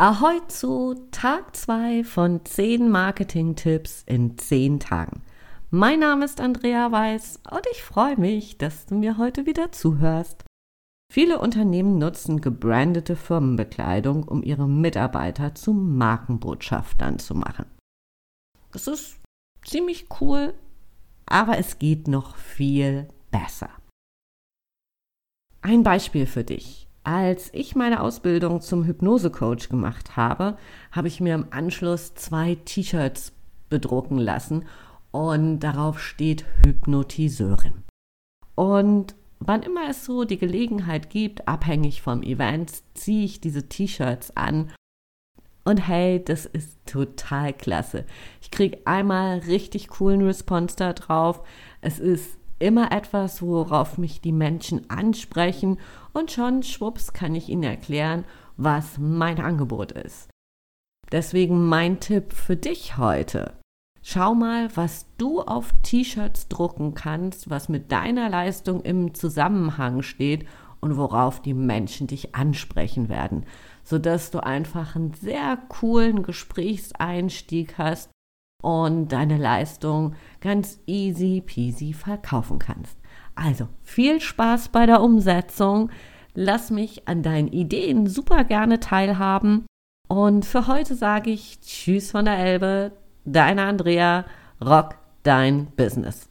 Ahoi zu Tag 2 von 10 Marketing-Tipps in 10 Tagen. Mein Name ist Andrea Weiß und ich freue mich, dass du mir heute wieder zuhörst. Viele Unternehmen nutzen gebrandete Firmenbekleidung, um ihre Mitarbeiter zu Markenbotschaftern zu machen. Das ist ziemlich cool, aber es geht noch viel besser. Ein Beispiel für dich. Als ich meine Ausbildung zum Hypnosecoach gemacht habe, habe ich mir im Anschluss zwei T-Shirts bedrucken lassen und darauf steht Hypnotiseurin. Und wann immer es so die Gelegenheit gibt, abhängig vom Event, ziehe ich diese T-Shirts an. Und hey, das ist total klasse. Ich kriege einmal richtig coolen Response da drauf. Es ist immer etwas, worauf mich die Menschen ansprechen und schon schwupps kann ich ihnen erklären, was mein Angebot ist. Deswegen mein Tipp für dich heute. Schau mal, was du auf T-Shirts drucken kannst, was mit deiner Leistung im Zusammenhang steht und worauf die Menschen dich ansprechen werden, sodass du einfach einen sehr coolen Gesprächseinstieg hast und deine Leistung ganz easy peasy verkaufen kannst. Also viel Spaß bei der Umsetzung. Lass mich an deinen Ideen super gerne teilhaben. Und für heute sage ich Tschüss von der Elbe, deine Andrea, rock dein Business.